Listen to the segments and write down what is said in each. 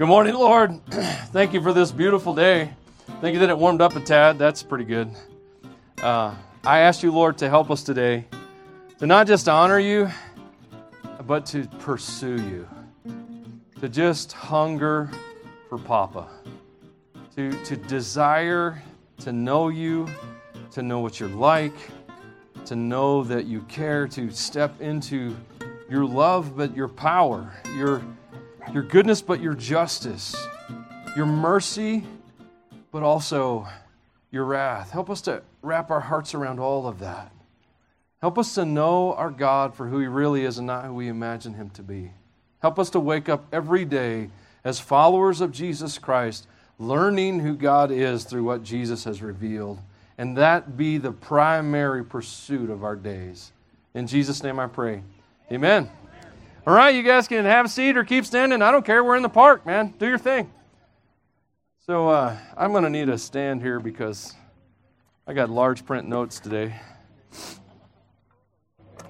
Good morning, Lord. Thank you for this beautiful day. Thank you that it warmed up a tad. That's pretty good. Uh, I ask you, Lord, to help us today to not just honor you, but to pursue you, to just hunger for Papa, to, to desire to know you, to know what you're like, to know that you care, to step into your love, but your power, your your goodness, but your justice, your mercy, but also your wrath. Help us to wrap our hearts around all of that. Help us to know our God for who He really is and not who we imagine Him to be. Help us to wake up every day as followers of Jesus Christ, learning who God is through what Jesus has revealed, and that be the primary pursuit of our days. In Jesus' name I pray. Amen. All right, you guys can have a seat or keep standing. I don't care. We're in the park, man. Do your thing. So uh, I'm going to need a stand here because I got large print notes today.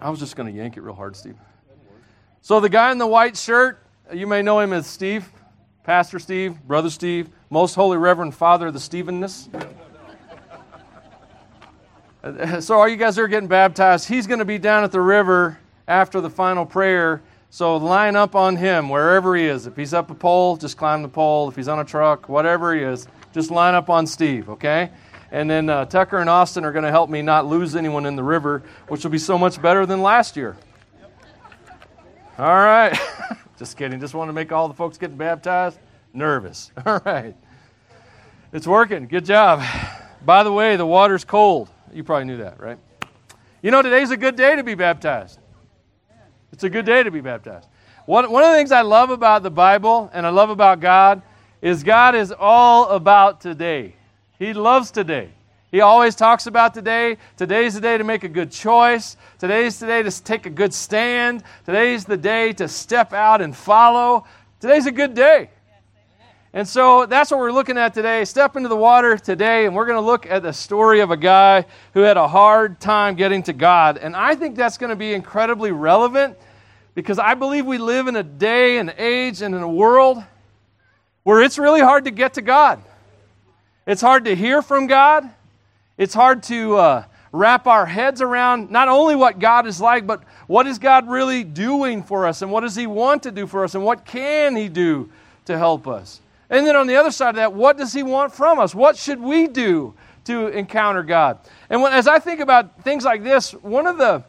I was just going to yank it real hard, Steve. So the guy in the white shirt, you may know him as Steve, Pastor Steve, Brother Steve, Most Holy Reverend Father of the Stevenness. So all you guys are getting baptized, he's going to be down at the river after the final prayer so line up on him wherever he is. If he's up a pole, just climb the pole. If he's on a truck, whatever he is, just line up on Steve, okay? And then uh, Tucker and Austin are going to help me not lose anyone in the river, which will be so much better than last year. All right. just kidding. Just want to make all the folks getting baptized nervous. All right. It's working. Good job. By the way, the water's cold. You probably knew that, right? You know, today's a good day to be baptized. It's a good day to be baptized. One, one of the things I love about the Bible and I love about God is God is all about today. He loves today. He always talks about today. Today's the day to make a good choice. Today's the day to take a good stand. Today's the day to step out and follow. Today's a good day. And so that's what we're looking at today. Step into the water today, and we're going to look at the story of a guy who had a hard time getting to God. And I think that's going to be incredibly relevant because I believe we live in a day and age and in a world where it's really hard to get to God. It's hard to hear from God. It's hard to uh, wrap our heads around not only what God is like, but what is God really doing for us, and what does He want to do for us, and what can He do to help us. And then on the other side of that, what does He want from us? What should we do to encounter God? And when, as I think about things like this, one of the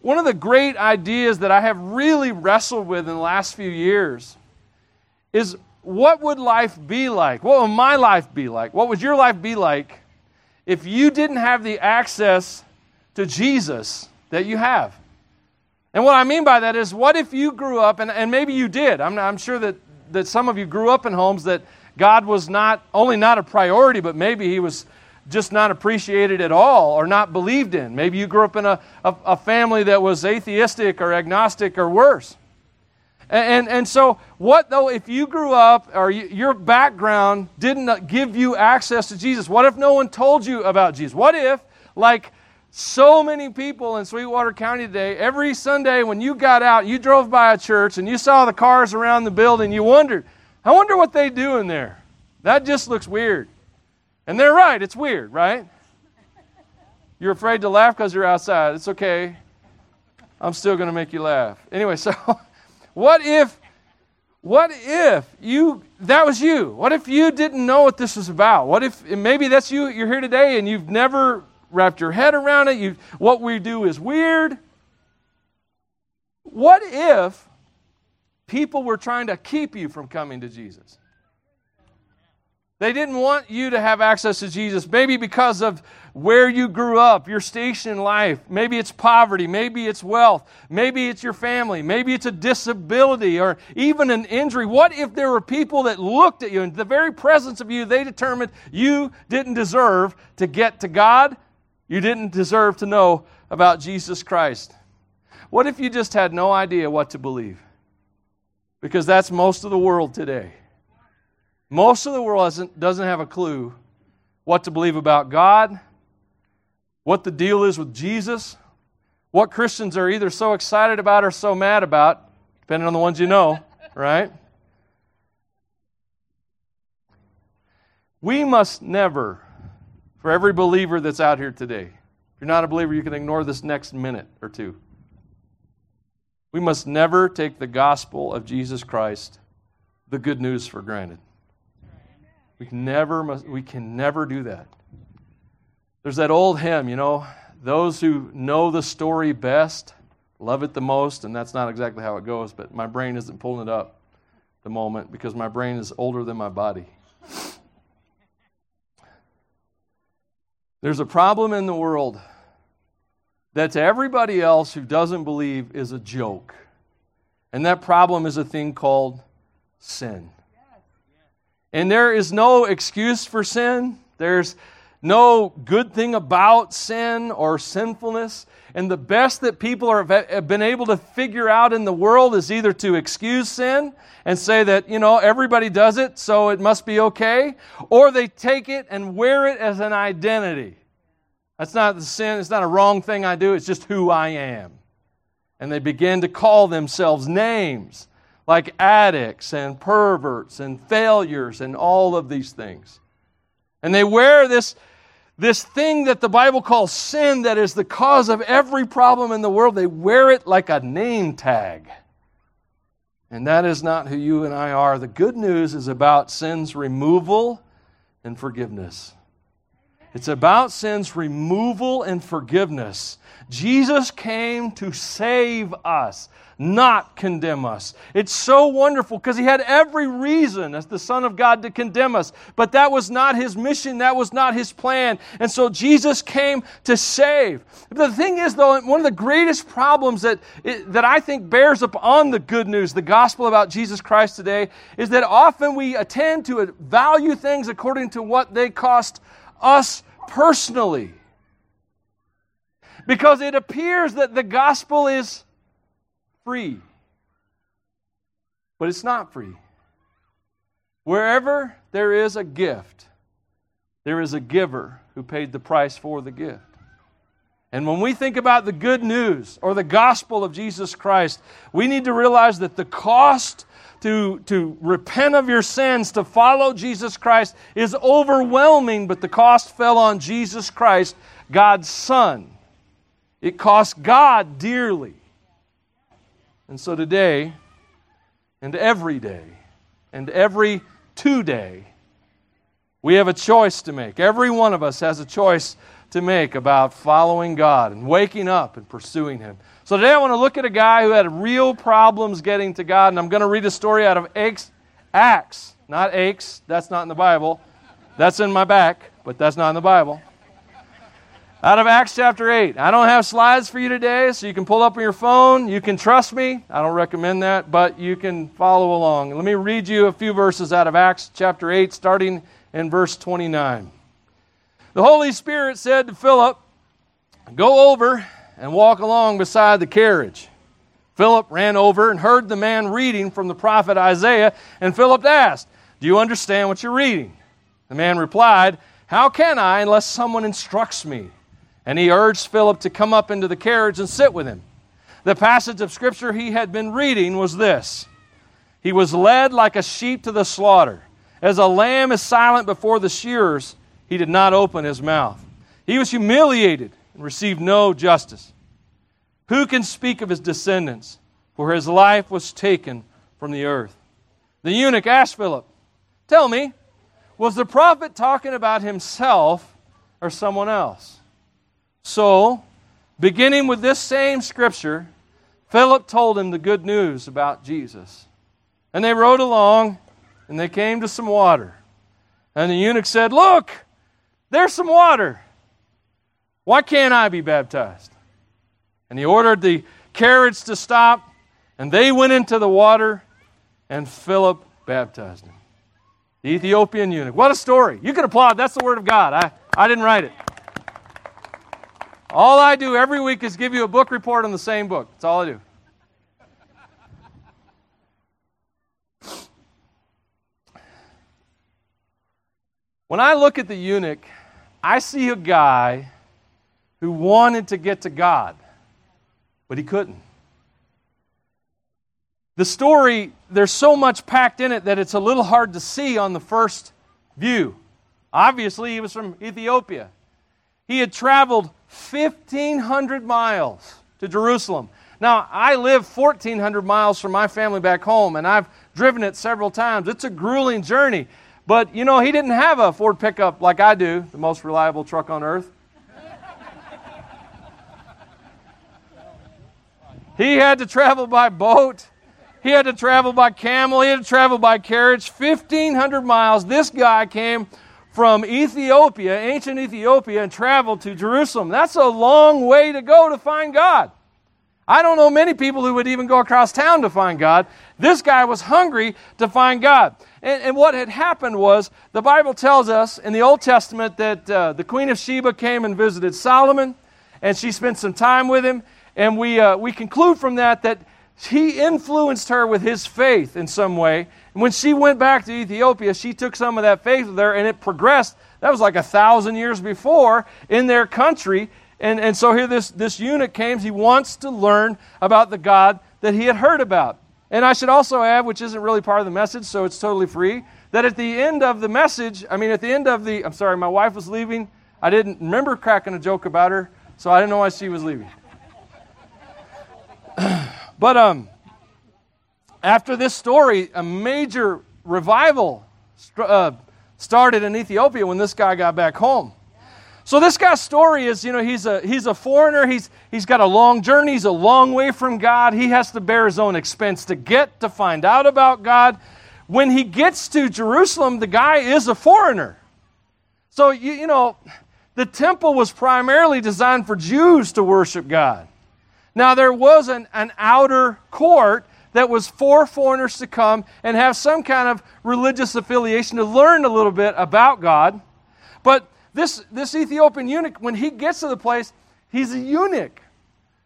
one of the great ideas that I have really wrestled with in the last few years is what would life be like? What would my life be like? What would your life be like if you didn't have the access to Jesus that you have? And what I mean by that is, what if you grew up, and, and maybe you did, I'm, I'm sure that that some of you grew up in homes that God was not only not a priority, but maybe He was just not appreciated at all or not believed in. Maybe you grew up in a, a, a family that was atheistic or agnostic or worse. And, and, and, so, what though if you grew up or you, your background didn't give you access to Jesus? What if no one told you about Jesus? What if, like so many people in Sweetwater County today, every Sunday when you got out, you drove by a church and you saw the cars around the building, you wondered, I wonder what they do in there. That just looks weird. And they're right, it's weird, right? You're afraid to laugh because you're outside. It's okay. I'm still going to make you laugh. Anyway, so what if what if you that was you? What if you didn't know what this was about? What if maybe that's you you're here today and you've never wrapped your head around it. You, what we do is weird. What if people were trying to keep you from coming to Jesus? They didn't want you to have access to Jesus, maybe because of where you grew up, your station in life. Maybe it's poverty, maybe it's wealth, maybe it's your family, maybe it's a disability or even an injury. What if there were people that looked at you and the very presence of you, they determined you didn't deserve to get to God you didn't deserve to know about Jesus Christ. What if you just had no idea what to believe? Because that's most of the world today. Most of the world doesn't, have a clue what to believe about God, what the deal is with Jesus, what Christians are either so excited about or so mad about, depending on the ones you know, right? We must never, for every believer that's out here today, if you're not a believer, you can ignore this next minute or two. We must never take the gospel of Jesus Christ, the good news, for granted. We can never, we can never do that. There's that old hymn, you know, those who know the story best love it the most, and that's not exactly how it goes, but my brain isn't pulling it up the moment because my brain is older than my body. There's a problem in the world that to everybody else who doesn't believe is a joke. And that problem is a thing called sin. And there is no excuse for sin. There's no good thing about sin or sinfulness. And the best that people are, have been able to figure out in the world is either to excuse sin and say that, you know, everybody does it, so it must be okay, or they take it and wear it as an identity. That's not the sin, it's not a wrong thing I do, it's just who I am. And they begin to call themselves names like addicts and perverts and failures and all of these things. And they wear this this thing that the Bible calls sin, that is the cause of every problem in the world, they wear it like a name tag. And that is not who you and I are. The good news is about sin's removal and forgiveness. It's about sin's removal and forgiveness. Jesus came to save us not condemn us. It's so wonderful because he had every reason as the Son of God to condemn us. But that was not his mission, that was not his plan. And so Jesus came to save. The thing is, though, one of the greatest problems that, that I think bears up on the good news, the gospel about Jesus Christ today, is that often we attend to value things according to what they cost us personally. Because it appears that the gospel is free. But it's not free. Wherever there is a gift, there is a giver who paid the price for the gift. And when we think about the good news or the gospel of Jesus Christ, we need to realize that the cost to, to repent of your sins, to follow Jesus Christ, is overwhelming, but the cost fell on Jesus Christ, God's Son. It cost God dearly. And so today, and every day, and every today, we have a choice to make. Every one of us has a choice to make about following God and waking up and pursuing Him. So today I want to look at a guy who had real problems getting to God, and I'm going to read a story out of Acts, Acts not Aches. That's not in the Bible. That's in my back, but that's not in the Bible out of Acts chapter 8. I don't have slides for you today, so you can pull up on your phone. You can trust me. I don't recommend that, but you can follow along. Let me read you a few verses out of Acts chapter 8, starting in verse 29. The Holy Spirit said to Philip, Go over and walk along beside the carriage. Philip ran over and heard the man reading from the prophet Isaiah, and Philip asked, Do you understand what you're reading? The man replied, How can I unless someone instructs me? And he urged Philip to come up into the carriage and sit with him. The passage of scripture he had been reading was this He was led like a sheep to the slaughter. As a lamb is silent before the shearers, he did not open his mouth. He was humiliated and received no justice. Who can speak of his descendants? For his life was taken from the earth. The eunuch asked Philip, Tell me, was the prophet talking about himself or someone else? So, beginning with this same scripture, Philip told him the good news about Jesus. And they rode along, and they came to some water. And the eunuch said, Look, there's some water. Why can't I be baptized? And he ordered the carriage to stop, and they went into the water, and Philip baptized him. The Ethiopian eunuch. What a story. You can applaud. That's the word of God. I, I didn't write it. All I do every week is give you a book report on the same book. That's all I do. When I look at the eunuch, I see a guy who wanted to get to God, but he couldn't. The story, there's so much packed in it that it's a little hard to see on the first view. Obviously, he was from Ethiopia. He had traveled 1,500 miles to Jerusalem. Now, I live 1,400 miles from my family back home, and I've driven it several times. It's a grueling journey. But, you know, he didn't have a Ford pickup like I do, the most reliable truck on earth. he had to travel by boat. He had to travel by camel. He had to travel by carriage. 1,500 miles. This guy came from Ethiopia, ancient Ethiopia, and traveled to Jerusalem. That's a long way to go to find God. I don't know many people who would even go across town to find God. This guy was hungry to find God. And, and what had happened was the Bible tells us in the Old Testament that uh, the Queen of Sheba came and visited Solomon, and she spent some time with him. And we, uh, we conclude from that that he influenced her with his faith in some way. When she went back to Ethiopia, she took some of that faith with her, and it progressed. That was like a thousand years before in their country. And, and so here this, this eunuch came. He wants to learn about the God that he had heard about. And I should also add, which isn't really part of the message, so it's totally free, that at the end of the message, I mean, at the end of the, I'm sorry, my wife was leaving. I didn't remember cracking a joke about her, so I didn't know why she was leaving. but um, after this story, a major revival uh, started in Ethiopia when this guy got back home. So this guy's story is, you know, he's a he's a foreigner. He's he's got a long journey. He's a long way from God. He has to bear his own expense to get to find out about God. When he gets to Jerusalem, the guy is a foreigner. So you, you know, the temple was primarily designed for Jews to worship God. Now there was an, an outer court that was for foreigners to come and have some kind of religious affiliation to learn a little bit about God. But this, this Ethiopian eunuch, when he gets to the place, he's a eunuch.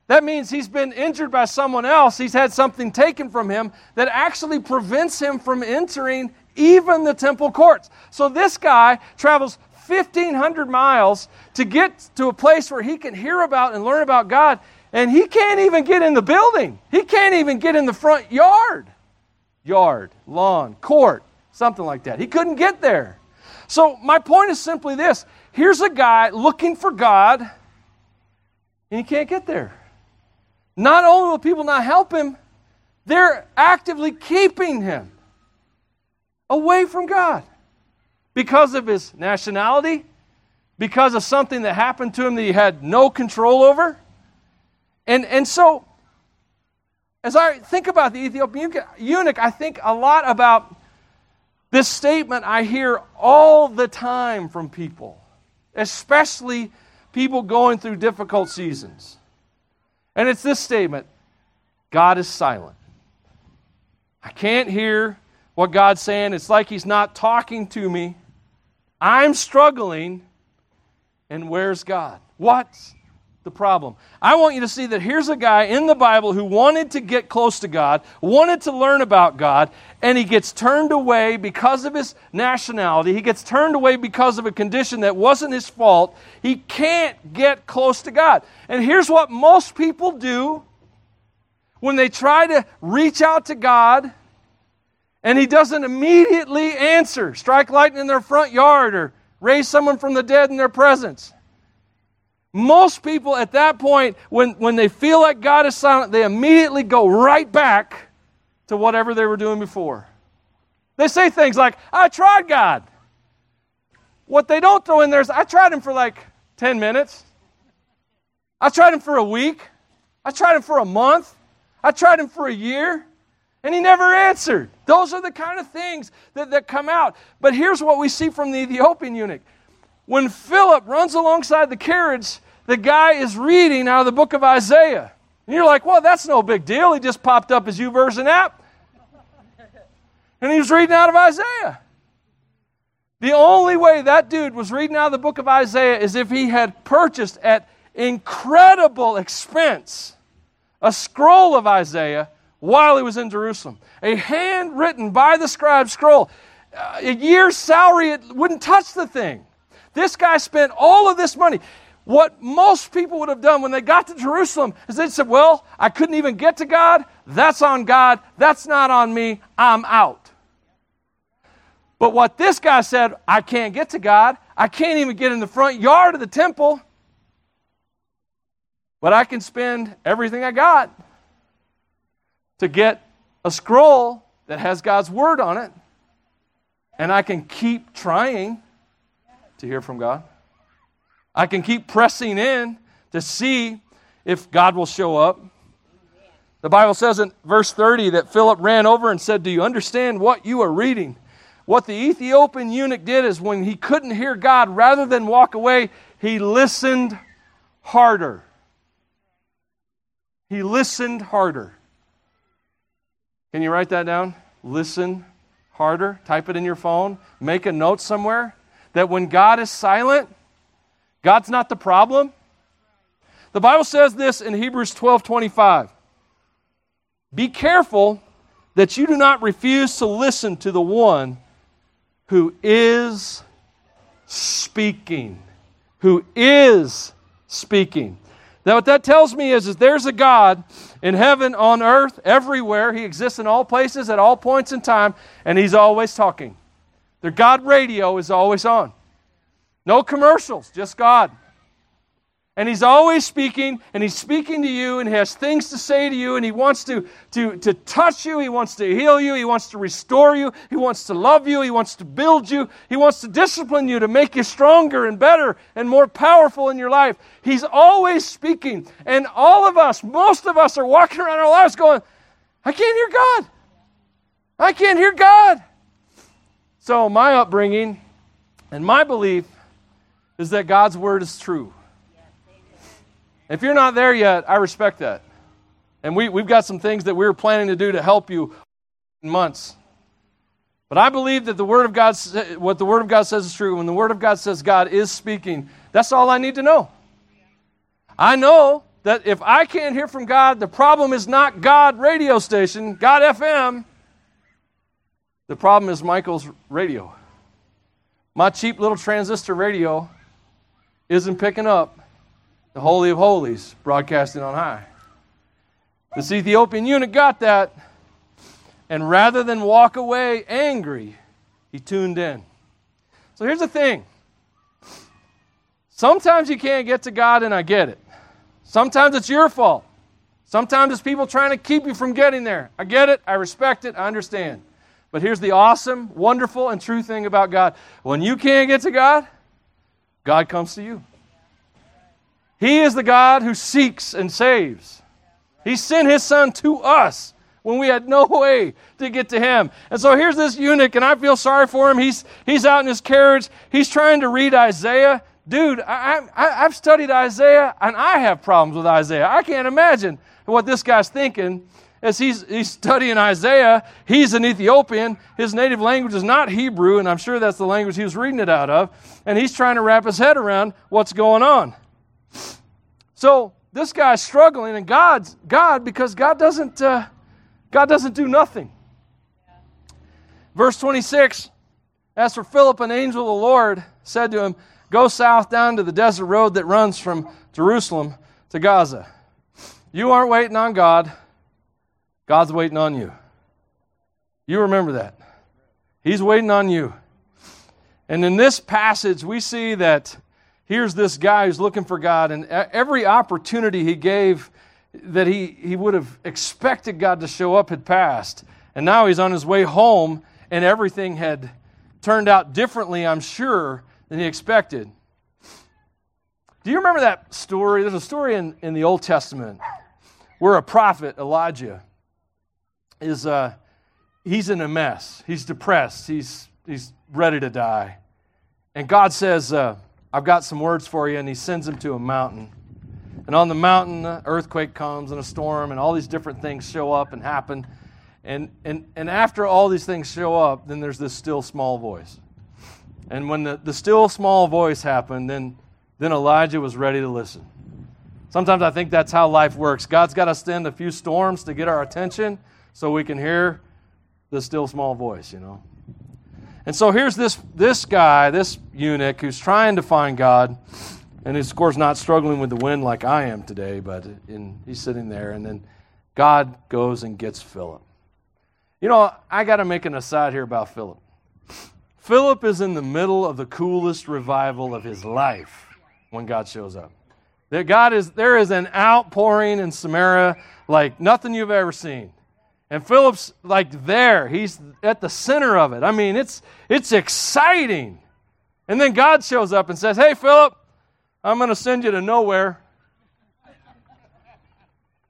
That means he's been injured by someone else. He's had something taken from him that actually prevents him from entering even the temple courts. So this guy travels 1,500 miles to get to a place where he can hear about and learn about God, and he can't even get in the building. He can't even get in the front yard. Yard, lawn, court, something like that. He couldn't get there. So, my point is simply this here's a guy looking for God, and he can't get there. Not only will people not help him, they're actively keeping him away from God because of his nationality, because of something that happened to him that he had no control over. And, and so, as I think about the Ethiopian eunuch, I think a lot about this statement I hear all the time from people, especially people going through difficult seasons. And it's this statement God is silent. I can't hear what God's saying. It's like He's not talking to me. I'm struggling. And where's God? What's the problem. I want you to see that here's a guy in the Bible who wanted to get close to God, wanted to learn about God, and he gets turned away because of his nationality. He gets turned away because of a condition that wasn't his fault. He can't get close to God. And here's what most people do when they try to reach out to God and he doesn't immediately answer, strike lightning in their front yard or raise someone from the dead in their presence. Most people at that point, when, when they feel like God is silent, they immediately go right back to whatever they were doing before. They say things like, I tried God. What they don't throw in there is, I tried him for like 10 minutes. I tried him for a week. I tried him for a month. I tried him for a year. And he never answered. Those are the kind of things that, that come out. But here's what we see from the Ethiopian eunuch when Philip runs alongside the carriage, the guy is reading out of the book of Isaiah. And you're like, well, that's no big deal. He just popped up his YouVersion app. And he was reading out of Isaiah. The only way that dude was reading out of the book of Isaiah is if he had purchased at incredible expense a scroll of Isaiah while he was in Jerusalem. A handwritten by the scribe scroll. A year's salary, it wouldn't touch the thing. This guy spent all of this money. What most people would have done when they got to Jerusalem is they said, Well, I couldn't even get to God. That's on God. That's not on me. I'm out. But what this guy said, I can't get to God. I can't even get in the front yard of the temple. But I can spend everything I got to get a scroll that has God's word on it. And I can keep trying to hear from God. I can keep pressing in to see if God will show up. The Bible says in verse 30 that Philip ran over and said, Do you understand what you are reading? What the Ethiopian eunuch did is when he couldn't hear God, rather than walk away, he listened harder. He listened harder. Can you write that down? Listen harder. Type it in your phone. Make a note somewhere that when God is silent, God's not the problem. The Bible says this in Hebrews 12 25. Be careful that you do not refuse to listen to the one who is speaking. Who is speaking. Now, what that tells me is, is there's a God in heaven, on earth, everywhere. He exists in all places at all points in time, and He's always talking. The God radio is always on. No commercials, just God. And he's always speaking, and he's speaking to you, and he has things to say to you, and he wants to, to, to touch you, he wants to heal you, he wants to restore you, he wants to love you, he wants to build you, he wants to discipline you to make you stronger and better and more powerful in your life. He's always speaking. And all of us, most of us, are walking around our lives going, I can't hear God. I can't hear God. So, my upbringing and my belief is that God's word is true. If you're not there yet, I respect that. And we, we've got some things that we're planning to do to help you in months. But I believe that the Word of God, what the Word of God says is true. When the Word of God says God is speaking, that's all I need to know. I know that if I can't hear from God, the problem is not God radio station, God FM. The problem is Michael's radio. My cheap little transistor radio isn't picking up the Holy of Holies broadcasting on high. This Ethiopian eunuch got that, and rather than walk away angry, he tuned in. So here's the thing sometimes you can't get to God, and I get it. Sometimes it's your fault. Sometimes it's people trying to keep you from getting there. I get it, I respect it, I understand. But here's the awesome, wonderful, and true thing about God when you can't get to God, God comes to you. He is the God who seeks and saves. He sent his son to us when we had no way to get to him. And so here's this eunuch, and I feel sorry for him. He's, he's out in his carriage. He's trying to read Isaiah. Dude, I, I, I've studied Isaiah, and I have problems with Isaiah. I can't imagine what this guy's thinking as he's, he's studying Isaiah. He's an Ethiopian. His native language is not Hebrew, and I'm sure that's the language he was reading it out of. And he's trying to wrap his head around what's going on. So this guy's struggling, and God's God because God doesn't uh, God doesn't do nothing. Verse 26. As for Philip, an angel of the Lord said to him, Go south down to the desert road that runs from Jerusalem to Gaza. You aren't waiting on God, God's waiting on you. You remember that. He's waiting on you. And in this passage, we see that here's this guy who's looking for God, and every opportunity he gave that he, he would have expected God to show up had passed. And now he's on his way home, and everything had turned out differently, I'm sure, than he expected. Do you remember that story? There's a story in, in the Old Testament where a prophet, Elijah, is uh, he's in a mess. He's depressed. He's, he's ready to die. And God says, uh, I've got some words for you, and he sends him to a mountain. And on the mountain, an earthquake comes and a storm, and all these different things show up and happen. And, and, and after all these things show up, then there's this still small voice. And when the, the still small voice happened, then, then Elijah was ready to listen. Sometimes I think that's how life works. God's got to send a few storms to get our attention so we can hear the still small voice, you know. And so here's this, this guy, this eunuch, who's trying to find God, and he's, of course, not struggling with the wind like I am today, but in, he's sitting there, and then God goes and gets Philip. You know, I got to make an aside here about Philip. Philip is in the middle of the coolest revival of his life when God shows up. That God is there is an outpouring in Samaria like nothing you've ever seen. And Philip's like there. He's at the center of it. I mean, it's it's exciting. And then God shows up and says, "Hey Philip, I'm going to send you to nowhere.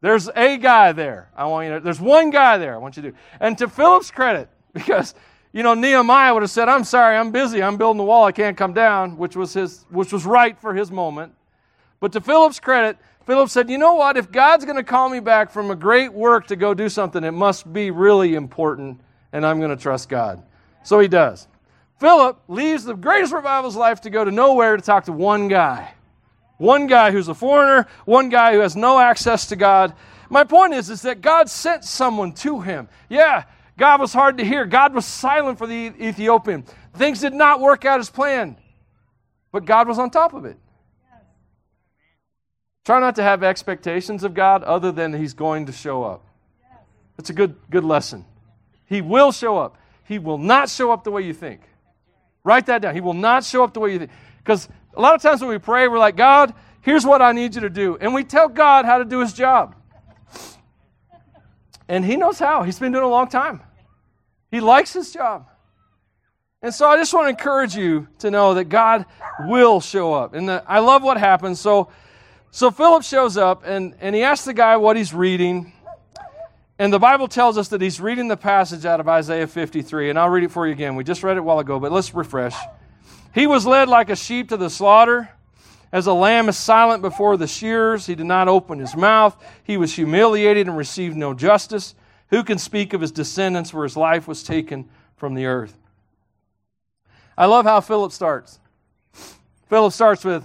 There's a guy there. I want you to there's one guy there I want you to do." And to Philip's credit, because you know, Nehemiah would have said, "I'm sorry, I'm busy. I'm building the wall. I can't come down," which was his which was right for his moment. But to Philip's credit, Philip said, You know what? If God's going to call me back from a great work to go do something, it must be really important, and I'm going to trust God. So he does. Philip leaves the greatest revival of his life to go to nowhere to talk to one guy. One guy who's a foreigner, one guy who has no access to God. My point is, is that God sent someone to him. Yeah, God was hard to hear. God was silent for the Ethiopian. Things did not work out as planned, but God was on top of it. Try not to have expectations of God other than He's going to show up. It's a good, good lesson. He will show up. He will not show up the way you think. Write that down. He will not show up the way you think. Because a lot of times when we pray, we're like, God, here's what I need you to do. And we tell God how to do his job. And he knows how. He's been doing it a long time. He likes his job. And so I just want to encourage you to know that God will show up. And the, I love what happens. So so Philip shows up and, and he asks the guy what he's reading. And the Bible tells us that he's reading the passage out of Isaiah 53. And I'll read it for you again. We just read it a while ago, but let's refresh. He was led like a sheep to the slaughter. As a lamb is silent before the shearers, he did not open his mouth. He was humiliated and received no justice. Who can speak of his descendants where his life was taken from the earth? I love how Philip starts. Philip starts with,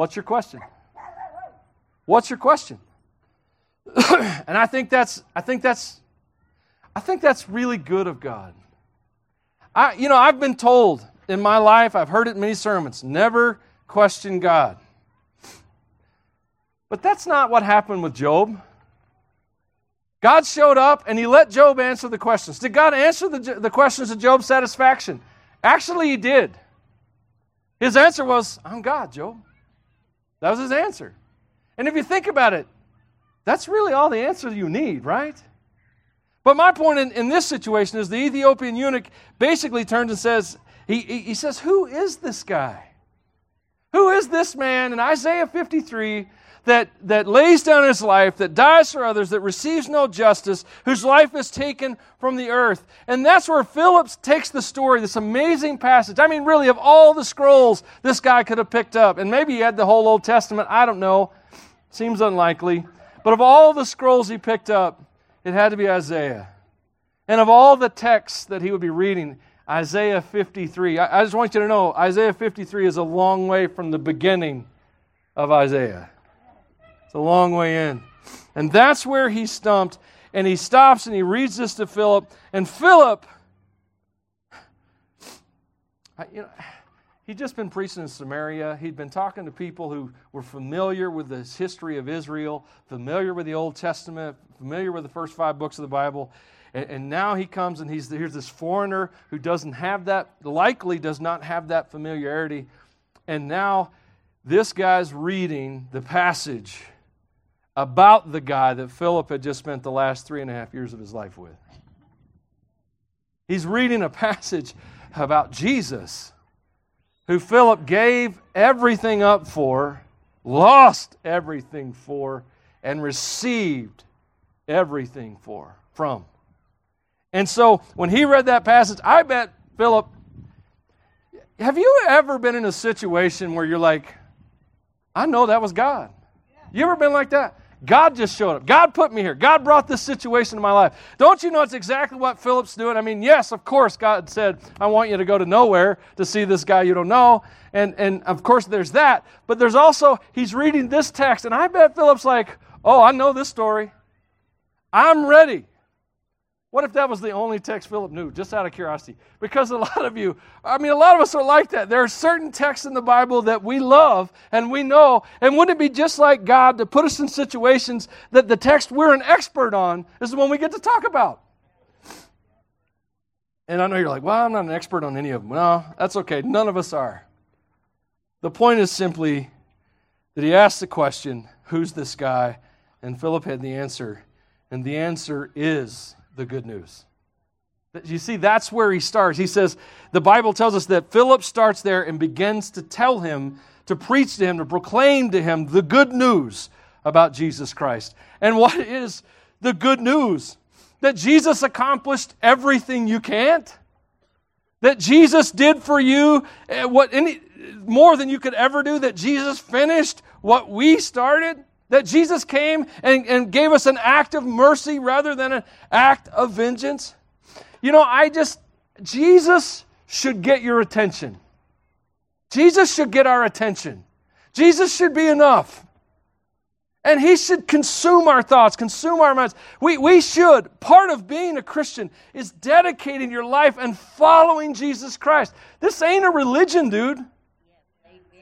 What's your question? What's your question? and I think that's I think that's I think that's really good of God. I you know, I've been told in my life, I've heard it in many sermons, never question God. But that's not what happened with Job. God showed up and he let Job answer the questions. Did God answer the, the questions to Job's satisfaction? Actually, he did. His answer was, I'm God, Job. That was his answer. And if you think about it, that's really all the answer you need, right? But my point in, in this situation is the Ethiopian eunuch basically turns and says, he, he, he says, Who is this guy? Who is this man in Isaiah 53 that, that lays down his life, that dies for others, that receives no justice, whose life is taken from the earth. And that's where Phillips takes the story, this amazing passage. I mean, really, of all the scrolls this guy could have picked up, and maybe he had the whole Old Testament, I don't know, seems unlikely. But of all the scrolls he picked up, it had to be Isaiah. And of all the texts that he would be reading, Isaiah 53. I, just want you to know Isaiah 53 is a long way from the beginning of Isaiah. It's a long way in. And that's where he stumped. And he stops and he reads this to Philip. And Philip, you know, he'd just been preaching in Samaria. He'd been talking to people who were familiar with the history of Israel, familiar with the Old Testament, familiar with the first five books of the Bible. And, and now he comes and he's here's this foreigner who doesn't have that, likely does not have that familiarity. And now this guy's reading the passage about the guy that Philip had just spent the last three and a half years of his life with. He's reading a passage about Jesus, who Philip gave everything up for, lost everything for, and received everything for from. And so when he read that passage, I bet Philip, have you ever been in a situation where you're like, I know that was God? You ever been like that? God just showed up. God put me here. God brought this situation to my life. Don't you know it's exactly what Philip's doing? I mean, yes, of course, God said, I want you to go to nowhere to see this guy you don't know. And, and of course, there's that. But there's also, he's reading this text, and I bet Philip's like, oh, I know this story. I'm ready. What if that was the only text Philip knew, just out of curiosity? Because a lot of you, I mean, a lot of us are like that. There are certain texts in the Bible that we love and we know. And wouldn't it be just like God to put us in situations that the text we're an expert on is the one we get to talk about? And I know you're like, well, I'm not an expert on any of them. No, that's okay. None of us are. The point is simply that he asked the question, Who's this guy? And Philip had the answer. And the answer is the good news. You see, that's where he starts. He says, the Bible tells us that Philip starts there and begins to tell him, to preach to him, to proclaim to him the good news about Jesus Christ. And what is the good news? that Jesus accomplished everything you can't? That Jesus did for you eh, what any more than you could ever do, that Jesus finished what we started? That Jesus came and, and gave us an act of mercy rather than an act of vengeance? You know, I just, Jesus should get your attention. Jesus should get our attention. Jesus should be enough. And He should consume our thoughts, consume our minds. We, we should. Part of being a Christian is dedicating your life and following Jesus Christ. This ain't a religion, dude.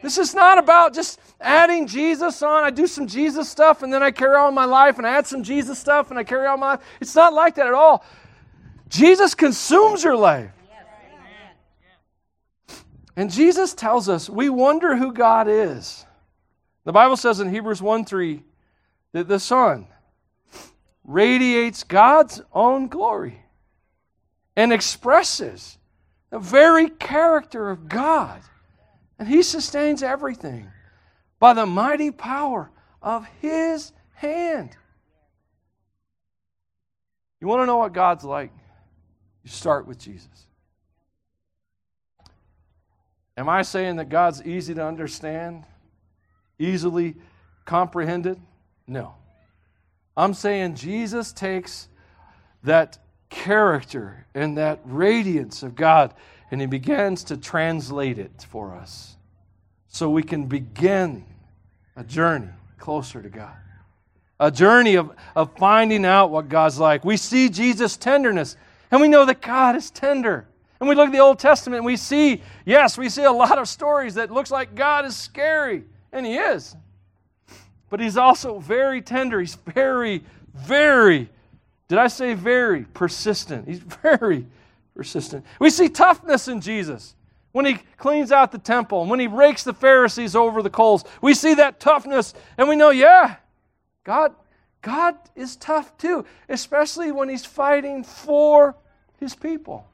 This is not about just adding Jesus on. I do some Jesus stuff and then I carry on my life and I add some Jesus stuff and I carry on my life. It's not like that at all. Jesus consumes your life. And Jesus tells us we wonder who God is. The Bible says in Hebrews 1 3, that the Son radiates God's own glory and expresses the very character of God. And He sustains everything by the mighty power of His hand. You want to know what God's like? You start with Jesus. Am I saying that God's easy to understand, easily comprehended? No. I'm saying Jesus takes that character and that radiance of God and he begins to translate it for us so we can begin a journey closer to God. A journey of, of finding out what God's like. We see Jesus' tenderness, and we know that God is tender. And we look at the Old Testament and we see, yes, we see a lot of stories that looks like God is scary, and He is. But he's also very tender. He's very, very, did I say very persistent? He's very persistent. We see toughness in Jesus when he cleans out the temple and when he rakes the Pharisees over the coals. We see that toughness and we know, yeah, God, God is tough too, especially when he's fighting for his people.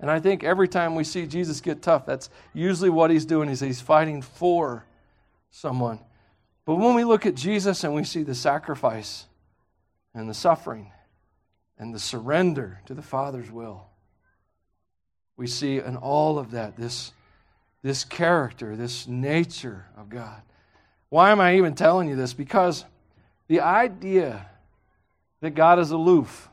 And I think every time we see Jesus get tough, that's usually what he's doing is he's fighting for someone. But when we look at Jesus and we see the sacrifice and the suffering and the surrender to the Father's will, we see in all of that this, this character, this nature of God. Why am I even telling you this? Because the idea that God is aloof,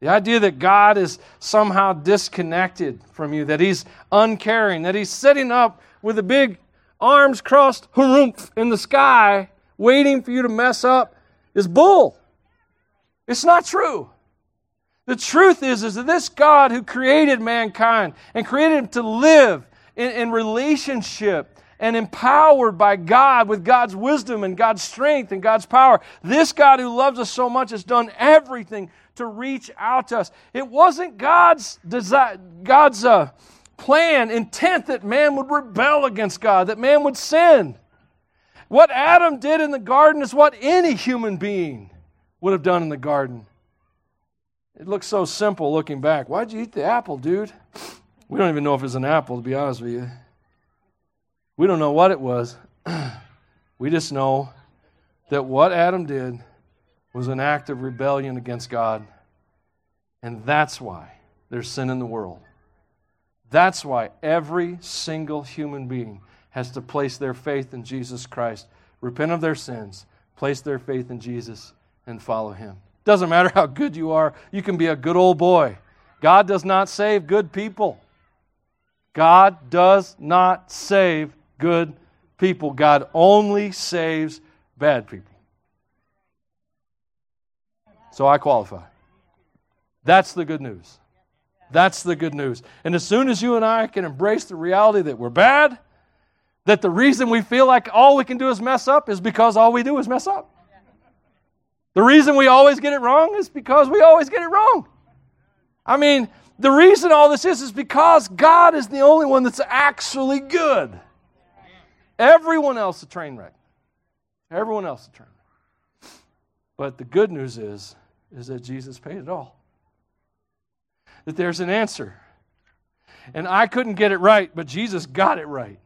the idea that God is somehow disconnected from you, that He's uncaring, that He's sitting up with a big arms crossed, harumph, in the sky, waiting for you to mess up, is bull. It's not true. The truth is, is that this God who created mankind and created him to live in, in relationship and empowered by God with God's wisdom and God's strength and God's power, this God who loves us so much has done everything to reach out to us. It wasn't God's desire, God's uh, plan, intent that man would rebel against God, that man would sin. What Adam did in the garden is what any human being would have done in the garden. It looks so simple looking back. Why'd you eat the apple, dude? We don't even know if it's an apple, to be honest with you. We don't know what it was. we just know that what Adam did was an act of rebellion against God. And that's why there's sin in the world. That's why every single human being has to place their faith in Jesus Christ, repent of their sins, place their faith in Jesus, and follow Him. Doesn't matter how good you are, you can be a good old boy. God does not save good people. God does not save good people. God only saves bad people. So I qualify. That's the good news. That's the good news. And as soon as you and I can embrace the reality that we're bad, that the reason we feel like all we can do is mess up is because all we do is mess up. The reason we always get it wrong is because we always get it wrong. I mean, the reason all this is is because God is the only one that's actually good. Everyone else a train wreck. Everyone else a train wreck. But the good news is, is that Jesus paid it all. That there's an answer. And I couldn't get it right, but Jesus got it right.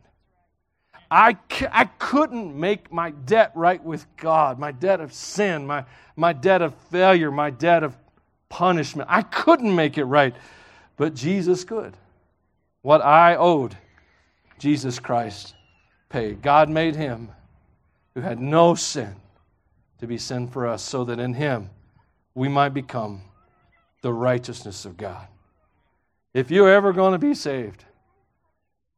I, I couldn't make my debt right with God, my debt of sin, my, my debt of failure, my debt of punishment. I couldn't make it right, but Jesus could. What I owed, Jesus Christ paid. God made him who had no sin to be sin for us, so that in him we might become the righteousness of God. If you're ever going to be saved,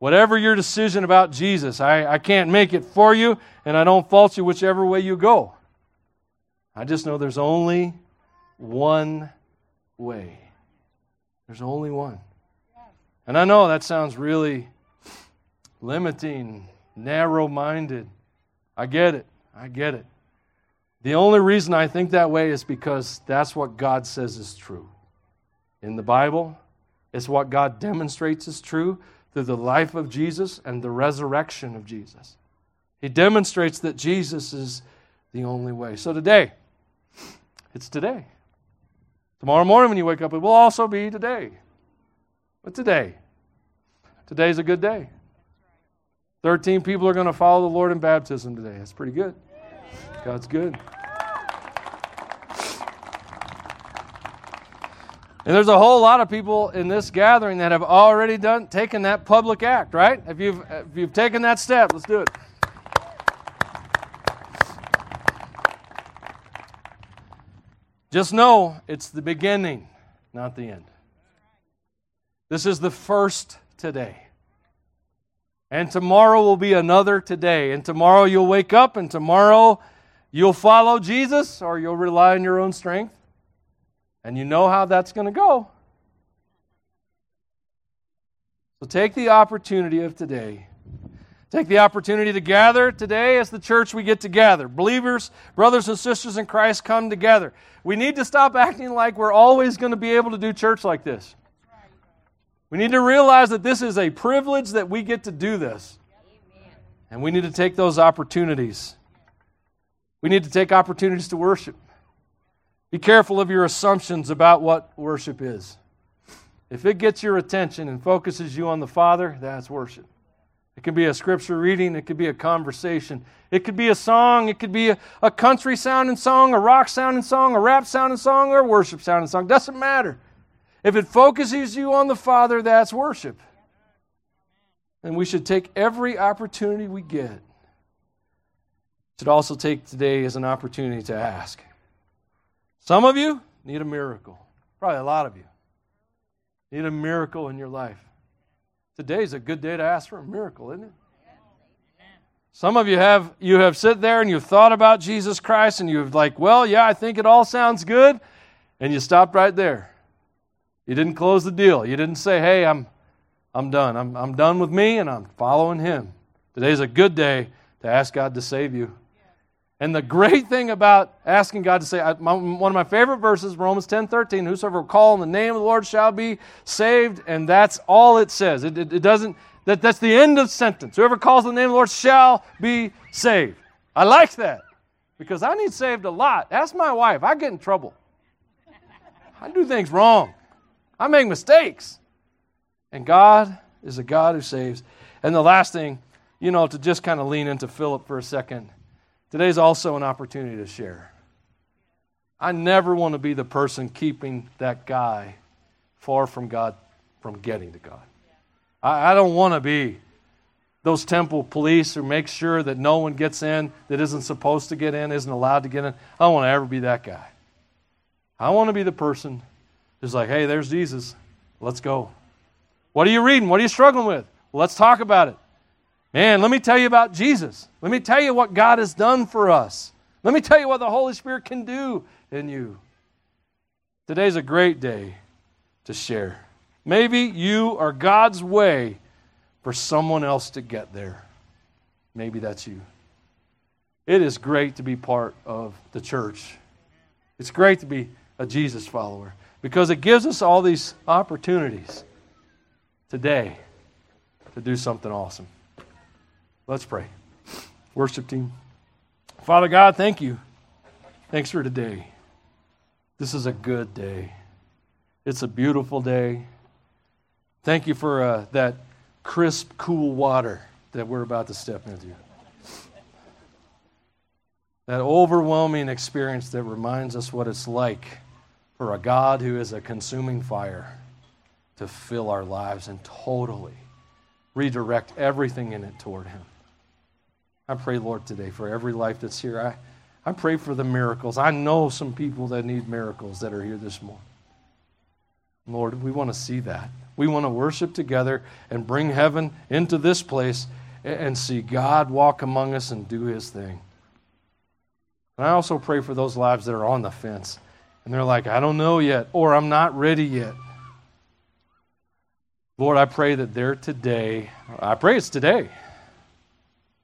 Whatever your decision about Jesus, I, I can't make it for you, and I don't fault you whichever way you go. I just know there's only one way. There's only one. And I know that sounds really limiting, narrow minded. I get it. I get it. The only reason I think that way is because that's what God says is true. In the Bible, it's what God demonstrates is true through the life of Jesus and the resurrection of Jesus. He demonstrates that Jesus is the only way. So today, it's today. Tomorrow morning when you wake up, it will also be today. But today, today's a good day. 13 people are going to follow the Lord in baptism today. That's pretty good. God's good. And there's a whole lot of people in this gathering that have already done taken that public act, right? If you've if you've taken that step, let's do it. Just know it's the beginning, not the end. This is the first today. And tomorrow will be another today. And tomorrow you'll wake up and tomorrow you'll follow Jesus or you'll rely on your own strength. And you know how that's going to go. So take the opportunity of today. Take the opportunity to gather today as the church we get together. Believers, brothers and sisters in Christ come together. We need to stop acting like we're always going to be able to do church like this. We need to realize that this is a privilege that we get to do this. And we need to take those opportunities. We need to take opportunities to worship. Be careful of your assumptions about what worship is. If it gets your attention and focuses you on the Father, that's worship. It could be a scripture reading, it could be a conversation, it could be a song, it could be a, a country sounding song, a rock sounding song, a rap sounding song, or a worship sounding song. Doesn't matter. If it focuses you on the Father, that's worship. And we should take every opportunity we get. Should also take today as an opportunity to ask. Some of you need a miracle. Probably a lot of you need a miracle in your life. Today's a good day to ask for a miracle, isn't it? Some of you have you have sit there and you've thought about Jesus Christ and you've like, well, yeah, I think it all sounds good, and you stopped right there. You didn't close the deal. You didn't say, hey, I'm I'm done. I'm I'm done with me and I'm following him. Today's a good day to ask God to save you. And the great thing about asking God to say, one of my favorite verses, Romans 10 13, whosoever will call on the name of the Lord shall be saved. And that's all it says. It, it, it doesn't, that, that's the end of sentence. Whoever calls on the name of the Lord shall be saved. I like that because I need saved a lot. Ask my wife. I get in trouble. I do things wrong. I make mistakes. And God is a God who saves. And the last thing, you know, to just kind of lean into Philip for a second Today's also an opportunity to share. I never want to be the person keeping that guy far from God from getting to God. I, I don't want to be those temple police who make sure that no one gets in that isn't supposed to get in, isn't allowed to get in. I don't want to ever be that guy. I want to be the person who's like, hey, there's Jesus. Let's go. What are you reading? What are you struggling with? Let's talk about it. Man, let me tell you about Jesus. Let me tell you what God has done for us. Let me tell you what the Holy Spirit can do in you. Today's a great day to share. Maybe you are God's way for someone else to get there. Maybe that's you. It is great to be part of the church. It's great to be a Jesus follower. because it gives us all these opportunities today to do something awesome. Let's pray. Worship team. Father God, thank you. Thanks for today. This is a good day. It's a beautiful day. Thank you for uh, that crisp, cool water that we're about to step into. That overwhelming experience that reminds us what it's like for a God who is a consuming fire to fill our lives and totally redirect everything in it toward Him. I pray, Lord, today for every life that's here. I, I pray for the miracles. I know some people that need miracles that are here this morning. Lord, we want to see that. We want to worship together and bring heaven into this place and see God walk among us and do his thing. And I also pray for those lives that are on the fence and they're like, I don't know yet, or I'm not ready yet. Lord, I pray that they're today, I pray it's today,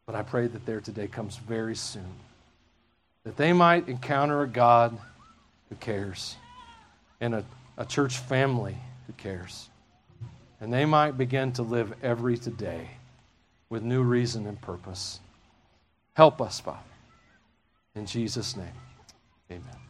but I pray that their today comes very soon. That they might encounter a God who cares and a, a church family who cares. And they might begin to live every today with new reason and purpose. Help us, Father. In Jesus' name, amen.